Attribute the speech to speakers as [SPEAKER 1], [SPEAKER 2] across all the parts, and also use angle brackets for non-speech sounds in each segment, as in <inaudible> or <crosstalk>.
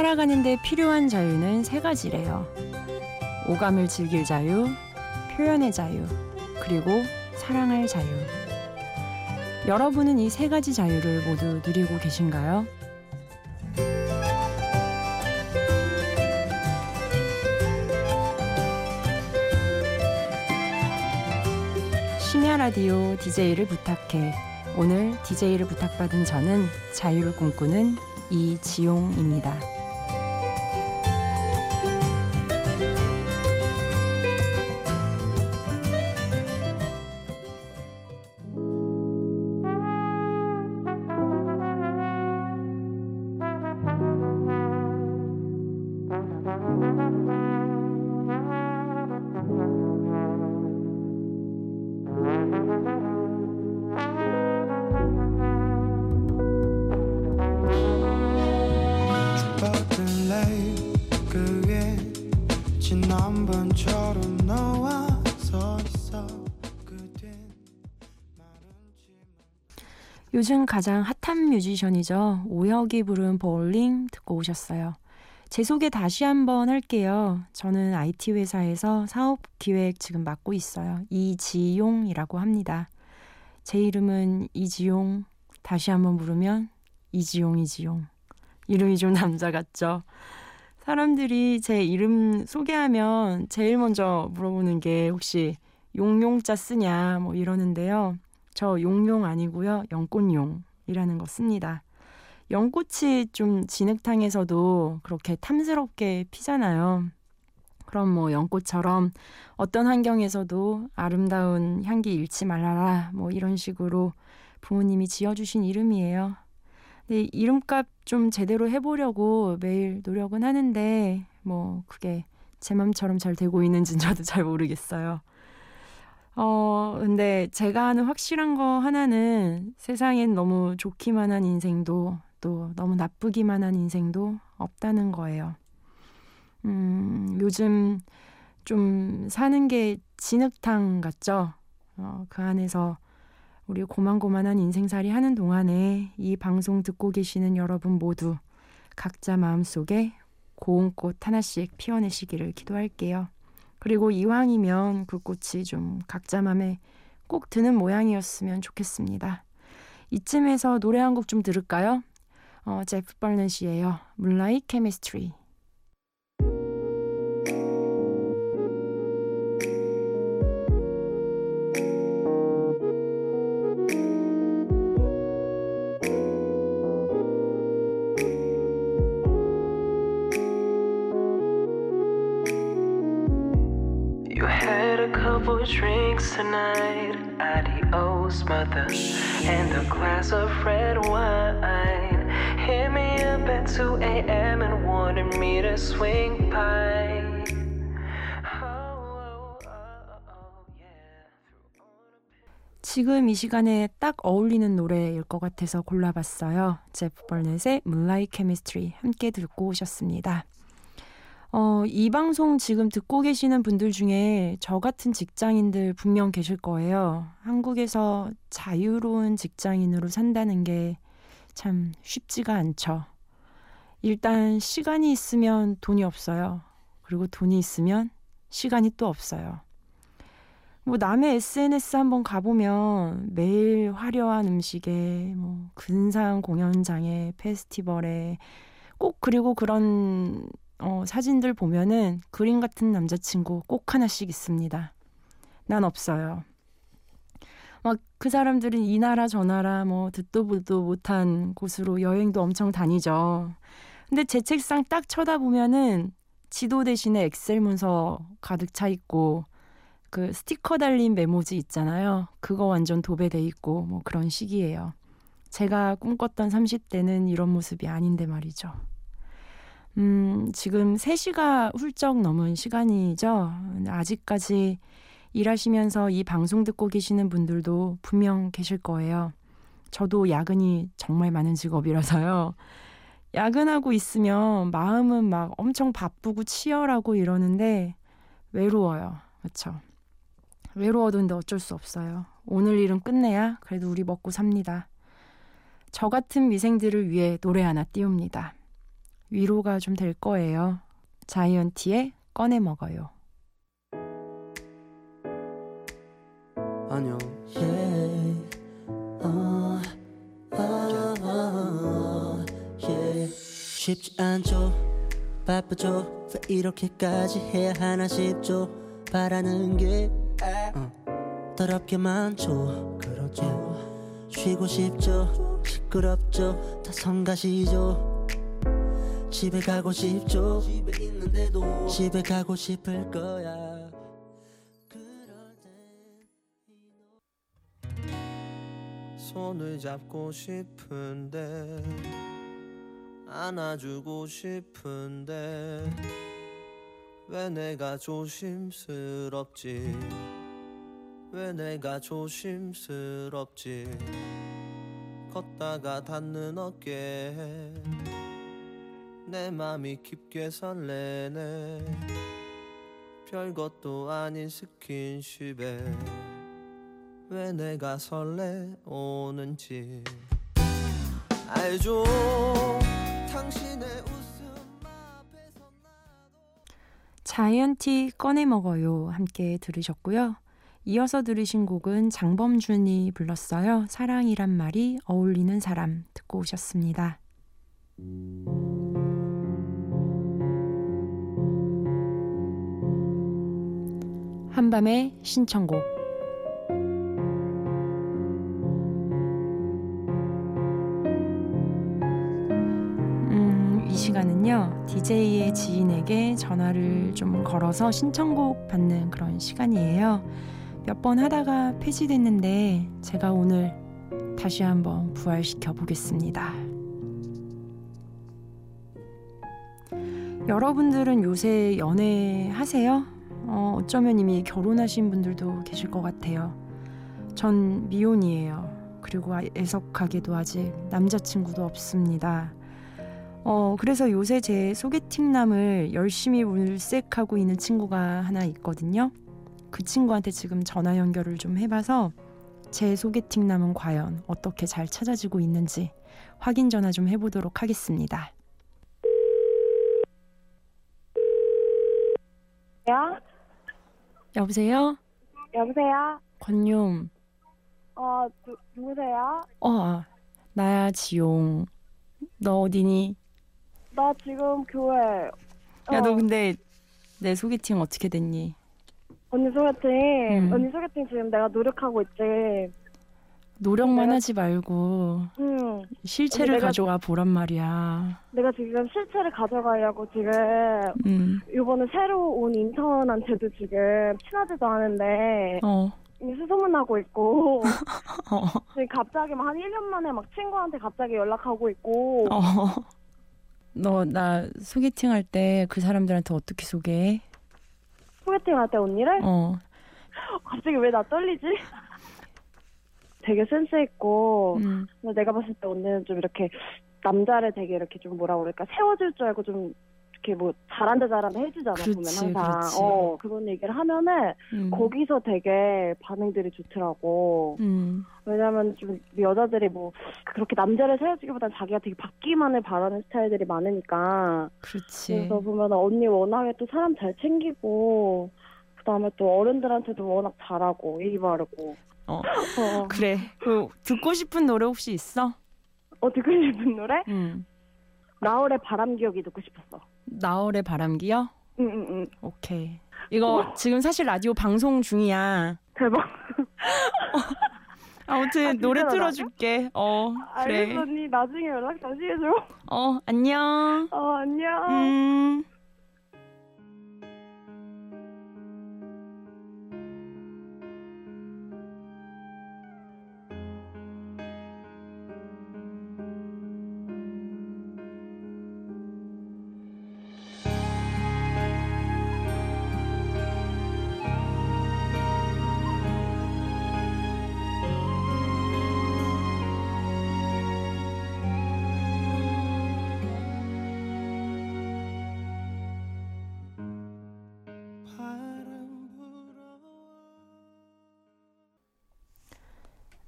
[SPEAKER 1] 살아가는데 필요한 자유는 세 가지래요. 오감을 즐길 자유, 표현의 자유, 그리고 사랑할 자유. 여러분은 이 세 가지 자유를 모두 누리고 계신가요? 심야 라디오 DJ를 부탁해. 오늘 DJ를 부탁받은 저는 자유를 꿈꾸는 이지용입니다. 요즘 가장 핫한 뮤지션이죠. 오혁이 부른 볼링 듣고 오셨어요. 제 소개 다시 한번 할게요. 저는 IT 회사에서 사업 기획 지금 맡고 있어요. 이지용이라고 합니다. 제 이름은 이지용. 다시 한번 부르면 이지용, 이지용. 이름이 좀 남자 같죠? 사람들이 제 이름 소개하면 제일 먼저 물어보는 게 혹시 용용자 쓰냐 뭐 이러는데요. 저 용용 아니고요. 연꽃용이라는 거 씁니다. 연꽃이 좀 진흙탕에서도 그렇게 탐스럽게 피잖아요. 그럼 뭐 연꽃처럼 어떤 환경에서도 아름다운 향기 잃지 말아라. 뭐 이런 식으로 부모님이 지어주신 이름이에요. 근데 이름값 좀 제대로 해보려고 매일 노력은 하는데 뭐 그게 제 맘처럼 잘 되고 있는지는 저도 잘 모르겠어요. 어, 근데 제가 아는 확실한 거 하나는 세상엔 너무 좋기만 한 인생도 또 너무 나쁘기만 한 인생도 없다는 거예요. 음, 요즘 좀 사는 게 진흙탕 같죠? 어, 그 안에서 우리 고만고만한 인생살이 하는 동안에 이 방송 듣고 계시는 여러분 모두 각자 마음속에 고운 꽃 하나씩 피워내시기를 기도할게요. 그리고 이왕이면 그 꽃이 좀 각자 맘에 꼭 드는 모양이었으면 좋겠습니다. 이쯤에서 노래 한 곡 좀 들을까요? 어, 제프 벌넷이에요. Moonlight Chemistry. And a glass of red wine. Hit me up at 2 a.m. and wanted me to swing by. 지금 이 시간에 딱 어울리는 노래일 것 같아서 골라봤어요. 제프 벌넷의 Moonlight Chemistry 함께 듣고 오셨습니다. 어, 이 방송 지금 듣고 계시는 분들 중에 저 같은 직장인들 분명 계실 거예요. 한국에서 자유로운 직장인으로 산다는 게 참 쉽지가 않죠. 일단 시간이 있으면 돈이 없어요. 그리고 돈이 있으면 시간이 또 없어요. 뭐 남의 SNS 한번 가보면 매일 화려한 음식에 뭐 근사한 공연장에 페스티벌에 꼭 그리고 그런 어, 사진들 보면은 그림 같은 남자친구 꼭 하나씩 있습니다. 난 없어요. 막 그 사람들은 이 나라 저 나라 뭐 듣도 보도 못한 곳으로 여행도 엄청 다니죠. 근데 제 책상 딱 쳐다보면은 지도 대신에 엑셀 문서 가득 차 있고 그 스티커 달린 메모지 있잖아요. 그거 완전 도배돼 있고 뭐 그런 시기예요. 제가 꿈꿨던 30대는 이런 모습이 아닌데 말이죠. 음, 지금 3시가 훌쩍 넘은 시간이죠. 아직까지 일하시면서 이 방송 듣고 계시는 분들도 분명 계실 거예요. 저도 야근이 정말 많은 직업이라서요. 야근하고 있으면 마음은 막 엄청 바쁘고 치열하고 이러는데 외로워요. 그렇죠? 외로워도 근데 어쩔 수 없어요. 오늘 일은 끝내야 그래도 우리 먹고 삽니다. 저 같은 미생들을 위해 노래 하나 띄웁니다. 위로가 좀 될 거예요. 자이언티의 꺼내 먹어요. 안녕. Yeah. Uh,
[SPEAKER 2] uh, yeah. 쉽지 않죠. 바쁘죠. 왜 이렇게까지 해야 하나 싶죠. 바라는 게 어, 더럽게 많죠. 그렇죠. 쉬고 싶죠. 시끄럽죠. 다 성가시죠. 집에 가고 싶죠. 집에 있는데도 집에 가고 싶을 거야. 손을 잡고 싶은데 안아주고 싶은데 왜 내가 조심스럽지 왜 내가 조심스럽지 걷다가 닿는 어깨에 내 맘이 깊게 설레네 별것도 아닌 스킨십에 왜 내가 설레오는지 알죠 당신의 웃음 앞에서
[SPEAKER 1] 자이언티 꺼내 먹어요 함께 들으셨고요. 이어서 들으신 곡은 장범준이 불렀어요. 사랑이란 말이 어울리는 사람 듣고 오셨습니다. 한밤의 신청곡 시간은요, DJ의 지인에게 전화를 좀 걸어서 신청곡 받는 그런 시간이에요. 몇 번 하다가 폐지됐는데 제가 오늘 다시 한번 부활시켜 보겠습니다. 여러분들은 요새 연애하세요? 어, 어쩌면 이미 결혼하신 분들도 계실 것 같아요. 전 미혼이에요. 그리고 애석하게도 아직 남자친구도 없습니다. 어, 그래서 요새 제 소개팅남을 열심히 물색하고 있는 친구가 하나 있거든요. 그 친구한테 지금 전화 연결을 좀 해봐서 제 소개팅남은 과연 어떻게 잘 찾아지고 있는지 확인 전화 좀 해보도록 하겠습니다.
[SPEAKER 3] 야?
[SPEAKER 1] 여보세요?
[SPEAKER 3] 여보세요?
[SPEAKER 1] 권용.
[SPEAKER 3] 어, 누, 누구세요?
[SPEAKER 1] 어, 아, 나야 지용. 너 어디니?
[SPEAKER 3] 나 지금 교회.
[SPEAKER 1] 야, 너 어. 근데 내 소개팅 어떻게 됐니?
[SPEAKER 3] 언니 소개팅. 음. 언니 소개팅 지금 내가 노력하고 있지.
[SPEAKER 1] 노력만 내가... 하지 말고 응. 실체를 내가... 가져가 보란 말이야.
[SPEAKER 3] 내가 지금 실체를 가져가려고 지금 음. 이번에 새로 온 인턴한테도 지금 친하지도 않은데 어. 수소문하고 있고 <laughs> 어. 지금 갑자기 막 한 1년 만에 막 친구한테 갑자기 연락하고 있고 어.
[SPEAKER 1] 너나 소개팅 할 때 그 사람들한테 어떻게 소개해?
[SPEAKER 3] 소개팅 할 때 언니를? 어. 갑자기 왜 나 떨리지? 되게 센스 있고 음. 내가 봤을 때 언니는 좀 이렇게 남자를 되게 이렇게 좀 뭐라 그럴까 세워줄 줄 알고 좀 이렇게 뭐 잘한다 잘한다 해주잖아 그렇지, 보면 항상 그렇지. 어 그런 얘기를 하면은 음. 거기서 되게 반응들이 좋더라고 음. 왜냐면 좀 여자들이 뭐 그렇게 남자를 세워주기보다는 자기가 되게 받기만을 바라는 스타일들이 많으니까
[SPEAKER 1] 그렇지
[SPEAKER 3] 그래서 보면 언니 워낙에 또 사람 잘 챙기고 그다음에 또 어른들한테도 워낙 잘하고 예의 바르고
[SPEAKER 1] 어, 어. 그래 그 듣고 싶은 노래 혹시 있어?
[SPEAKER 3] 어 듣고 싶은 노래? 음. 나월의 바람 기억이 듣고 싶었어.
[SPEAKER 1] 나월의 바람기요? 응응응. 응, 응. 오케이. 이거 어. 지금 사실 라디오 방송 중이야.
[SPEAKER 3] 대박.
[SPEAKER 1] 아무튼 아, 노래 틀어줄게. 어
[SPEAKER 3] 그래. 알겠어 언니 나중에 연락 다시 해줘.
[SPEAKER 1] 어 안녕.
[SPEAKER 3] 어 안녕.
[SPEAKER 1] 음.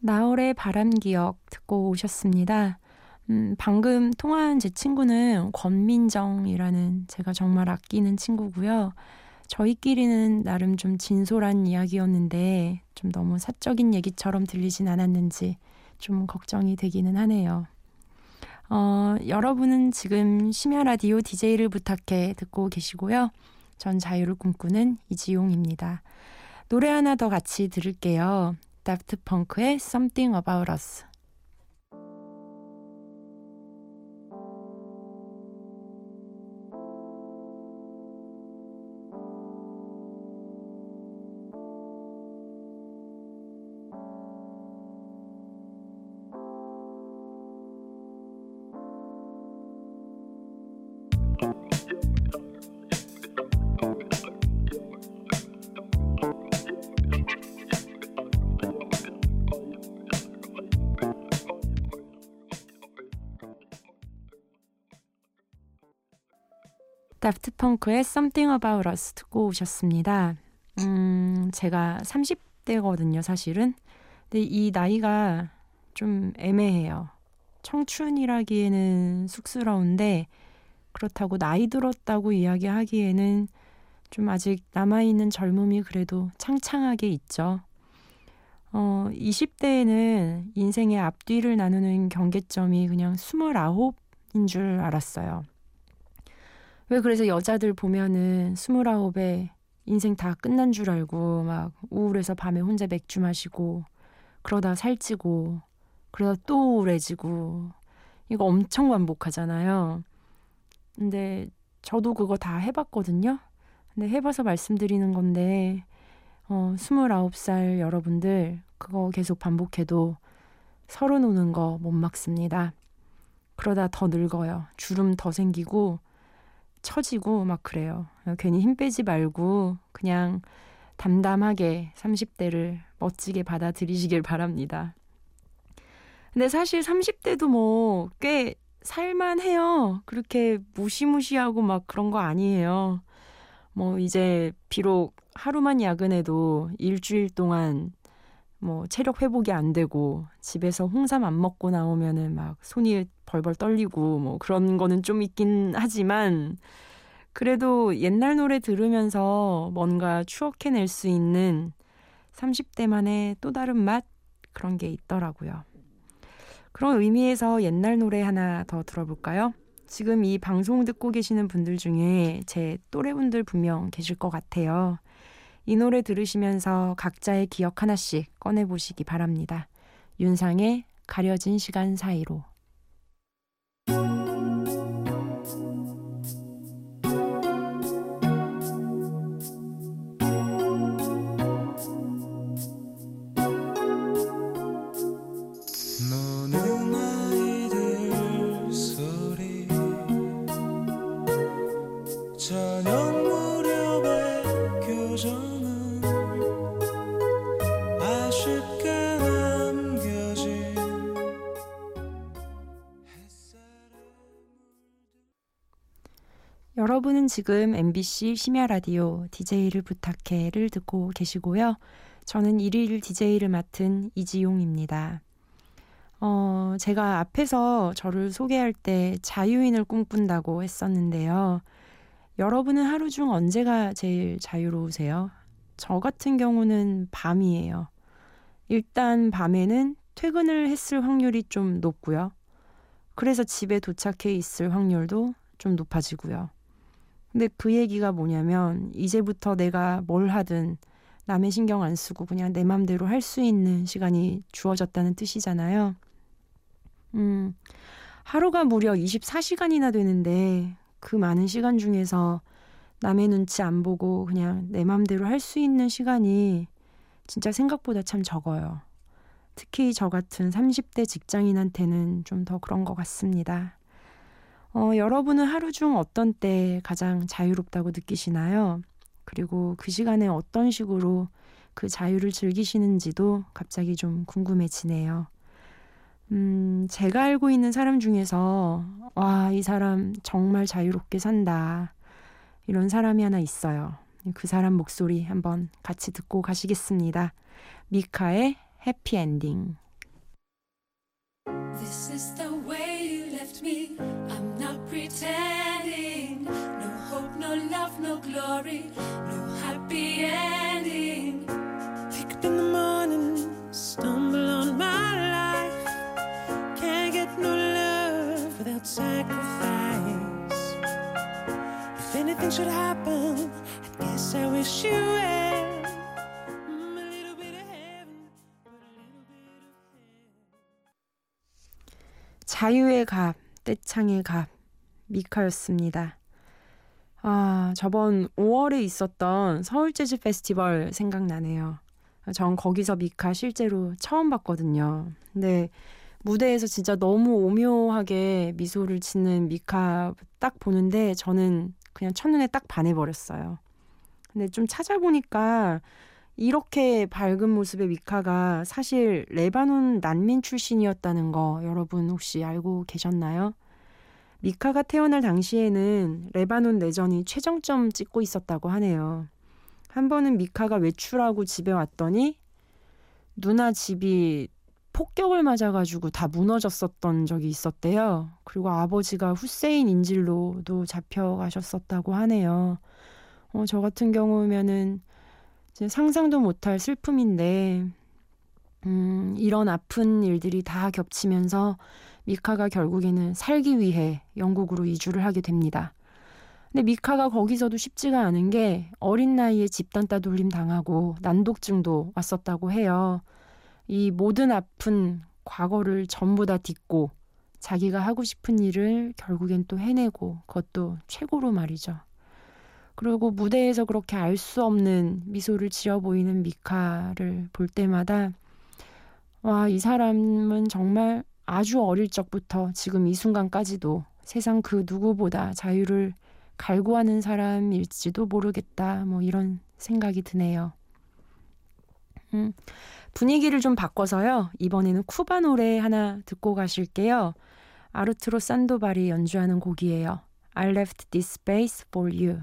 [SPEAKER 1] 나월의 바람 기억 듣고 오셨습니다. 음, 방금 통화한 제 친구는 권민정이라는 제가 정말 아끼는 친구고요. 저희끼리는 나름 좀 진솔한 이야기였는데 좀 너무 사적인 얘기처럼 들리진 않았는지 좀 걱정이 되기는 하네요. 어, 여러분은 지금 심야 라디오 DJ를 부탁해 듣고 계시고요. 전 자유를 꿈꾸는 이지용입니다. 노래 하나 더 같이 들을게요. 다프트 펑크의 Something About Us. 다프트 펑크의 Something About Us 듣고 오셨습니다. 음, 제가 30대거든요, 사실은. 근데 이 나이가 좀 애매해요. 청춘이라기에는 쑥스러운데 그렇다고 나이 들었다고 이야기하기에는 좀 아직 남아있는 젊음이 그래도 창창하게 있죠. 어, 20대에는 인생의 앞뒤를 나누는 경계점이 그냥 29인 줄 알았어요. 왜 그래서 여자들 보면은 스물아홉에 인생 다 끝난 줄 알고 막 우울해서 밤에 혼자 맥주 마시고 그러다 살찌고 그러다 또 우울해지고 이거 엄청 반복하잖아요. 근데 저도 그거 다 해봤거든요. 근데 해봐서 말씀드리는 건데 어, 29살 여러분들 그거 계속 반복해도 서른 오는 거 못 막습니다. 그러다 더 늙어요. 주름 더 생기고 처지고 막 그래요. 괜히 힘 빼지 말고 그냥 담담하게 30대를 멋지게 받아들이시길 바랍니다. 근데 사실 30대도 뭐 꽤 살만해요. 그렇게 무시무시하고 막 그런 거 아니에요. 뭐 이제 비록 하루만 야근해도 일주일 동안 뭐 체력 회복이 안 되고 집에서 홍삼 안 먹고 나오면은 막 손이 벌벌 떨리고 뭐 그런 거는 좀 있긴 하지만 그래도 옛날 노래 들으면서 뭔가 추억해낼 수 있는 30대만의 또 다른 맛 그런 게 있더라고요. 그런 의미에서 옛날 노래 하나 더 들어볼까요? 지금 이 방송 듣고 계시는 분들 중에 제 또래분들 분명 계실 것 같아요. 이 노래 들으시면서 각자의 기억 하나씩 꺼내보시기 바랍니다. 윤상의 가려진 시간 사이로. 지금 MBC 심야 라디오 DJ를 부탁해를 듣고 계시고요. 저는 일일 DJ를 맡은 이지용입니다. 어, 제가 앞에서 저를 소개할 때 자유인을 꿈꾼다고 했었는데요. 여러분은 하루 중 언제가 제일 자유로우세요? 저 같은 경우는 밤이에요. 일단 밤에는 퇴근을 했을 확률이 좀 높고요. 그래서 집에 도착해 있을 확률도 좀 높아지고요. 근데 그 얘기가 뭐냐면 이제부터 내가 뭘 하든 남의 신경 안 쓰고 그냥 내 맘대로 할 수 있는 시간이 주어졌다는 뜻이잖아요. 음, 하루가 무려 24시간이나 되는데 그 많은 시간 중에서 남의 눈치 안 보고 그냥 내 맘대로 할 수 있는 시간이 진짜 생각보다 참 적어요. 특히 저 같은 30대 직장인한테는 좀 더 그런 것 같습니다. 어, 여러분은 하루 중 어떤 때 가장 자유롭다고 느끼시나요? 그리고 그 시간에 어떤 식으로 그 자유를 즐기시는지도 갑자기 좀 궁금해지네요. 음, 제가 알고 있는 사람 중에서, 와, 이 사람 정말 자유롭게 산다. 이런 사람이 하나 있어요. 그 사람 목소리 한번 같이 듣고 가시겠습니다. 미카의 해피엔딩. This is the way
[SPEAKER 4] pretending. No hope, no love, no glory, no happy ending. Pick up in the morning, stumble on my life. Can't get no love without sacrifice. If anything should happen, I guess I wish you well.
[SPEAKER 1] 자유의 떼창의 갑, 미카였습니다. 아, 저번 5월에 있었던 서울 재즈 페스티벌 생각나네요. 전 거기서 미카 실제로 처음 봤거든요. 근데 무대에서 진짜 너무 오묘하게 미소를 짓는 미카 딱 보는데 저는 그냥 첫눈에 딱 반해버렸어요. 근데 좀 찾아보니까 이렇게 밝은 모습의 미카가 사실 레바논 난민 출신이었다는 거 여러분 혹시 알고 계셨나요? 미카가 태어날 당시에는 레바논 내전이 최정점 찍고 있었다고 하네요. 한 번은 미카가 외출하고 집에 왔더니 누나 집이 폭격을 맞아가지고 다 무너졌었던 적이 있었대요. 그리고 아버지가 후세인 인질로도 잡혀가셨었다고 하네요. 어, 저 같은 경우면은 상상도 못할 슬픔인데, 음, 이런 아픈 일들이 다 겹치면서 미카가 결국에는 살기 위해 영국으로 이주를 하게 됩니다. 근데 미카가 거기서도 쉽지가 않은 게 어린 나이에 집단 따돌림 당하고 난독증도 왔었다고 해요. 이 모든 아픈 과거를 전부 다 딛고 자기가 하고 싶은 일을 결국엔 또 해내고 그것도 최고로 말이죠. 그리고 무대에서 그렇게 알 수 없는 미소를 지어 보이는 미카를 볼 때마다 와, 이 사람은 정말 아주 어릴 적부터 지금 이 순간까지도 세상 그 누구보다 자유를 갈구하는 사람일지도 모르겠다. 뭐 이런 생각이 드네요. 음, 분위기를 좀 바꿔서요. 이번에는 쿠바 노래 하나 듣고 가실게요. 아르투로 산도발이 연주하는 곡이에요. I left this space for you.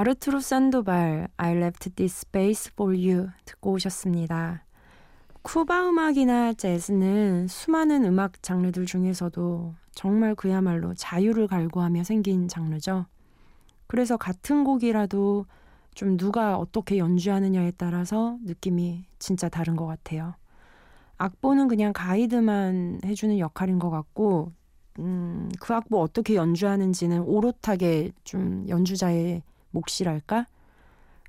[SPEAKER 1] 아르투로 산도발 I left this space for you 듣고 오셨습니다. 쿠바 음악이나 재즈는 수많은 음악 장르들 중에서도 정말 그야말로 자유를 갈구하며 생긴 장르죠. 그래서 같은 곡이라도 좀 누가 어떻게 연주하느냐에 따라서 느낌이 진짜 다른 것 같아요. 악보는 그냥 가이드만 해주는 역할인 것 같고, 음, 그 악보 어떻게 연주하는지는 오롯하게 좀 연주자의 몫이랄까?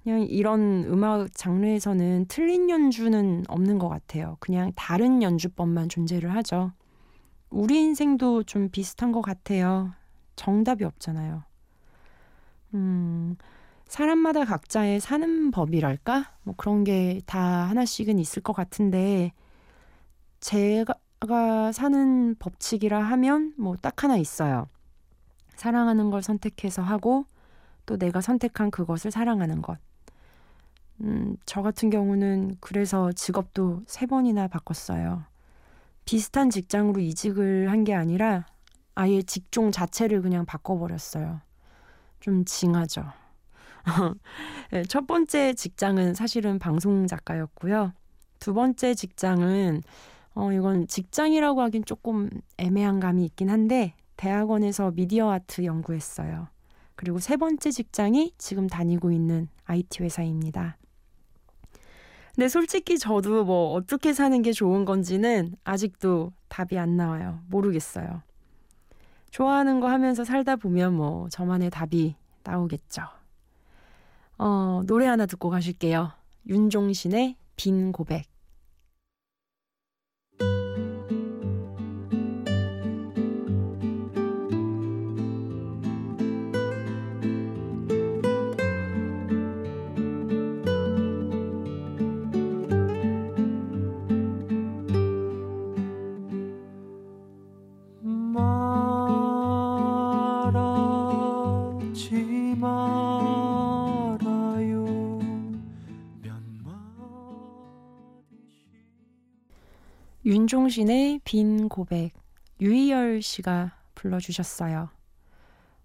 [SPEAKER 1] 그냥 이런 음악 장르에서는 틀린 연주는 없는 것 같아요. 그냥 다른 연주법만 존재를 하죠. 우리 인생도 좀 비슷한 것 같아요. 정답이 없잖아요. 음, 사람마다 각자의 사는 법이랄까? 뭐 그런 게 다 하나씩은 있을 것 같은데, 제가 사는 법칙이라 하면 뭐 딱 하나 있어요. 사랑하는 걸 선택해서 하고, 또 내가 선택한 그것을 사랑하는 것. 음, 저 같은 경우는 그래서 직업도 세 번이나 바꿨어요. 비슷한 직장으로 이직을 한 게 아니라 아예 직종 자체를 그냥 바꿔버렸어요. 좀 징하죠. <laughs> 네, 첫 번째 직장은 사실은 방송 작가였고요. 두 번째 직장은 어, 이건 직장이라고 하긴 조금 애매한 감이 있긴 한데 대학원에서 미디어 아트 연구했어요. 그리고 세 번째 직장이 지금 다니고 있는 IT 회사입니다. 근데 솔직히 저도 뭐 어떻게 사는 게 좋은 건지는 아직도 답이 안 나와요. 모르겠어요. 좋아하는 거 하면서 살다 보면 뭐 저만의 답이 나오겠죠. 어, 노래 하나 듣고 가실게요. 윤종신의 빈 고백. 윤종신의 빈 고백 유희열 씨가 불러주셨어요.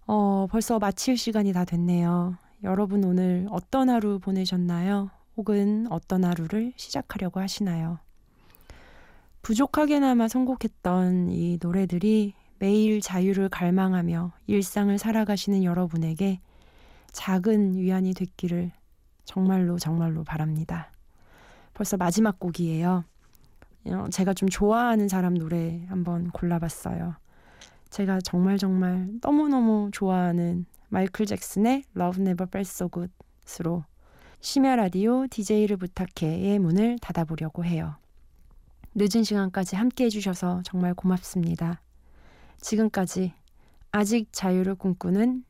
[SPEAKER 1] 어, 벌써 마칠 시간이 다 됐네요. 여러분 오늘 어떤 하루 보내셨나요? 혹은 어떤 하루를 시작하려고 하시나요? 부족하게나마 선곡했던 이 노래들이 매일 자유를 갈망하며 일상을 살아가시는 여러분에게 작은 위안이 됐기를 정말로 정말로 바랍니다. 벌써 마지막 곡이에요. 어, 제가 좀 좋아하는 사람 노래 한번 골라봤어요. 제가 정말 정말 너무너무 좋아하는 마이클 잭슨의 Love Never Felt So Good으로 심야 라디오 DJ를 부탁해의 문을 닫아보려고 해요. 늦은 시간까지 함께 해주셔서 정말 고맙습니다. 지금까지 아직 자유를 꿈꾸는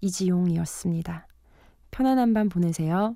[SPEAKER 1] 이지용이었습니다. 편안한 밤 보내세요.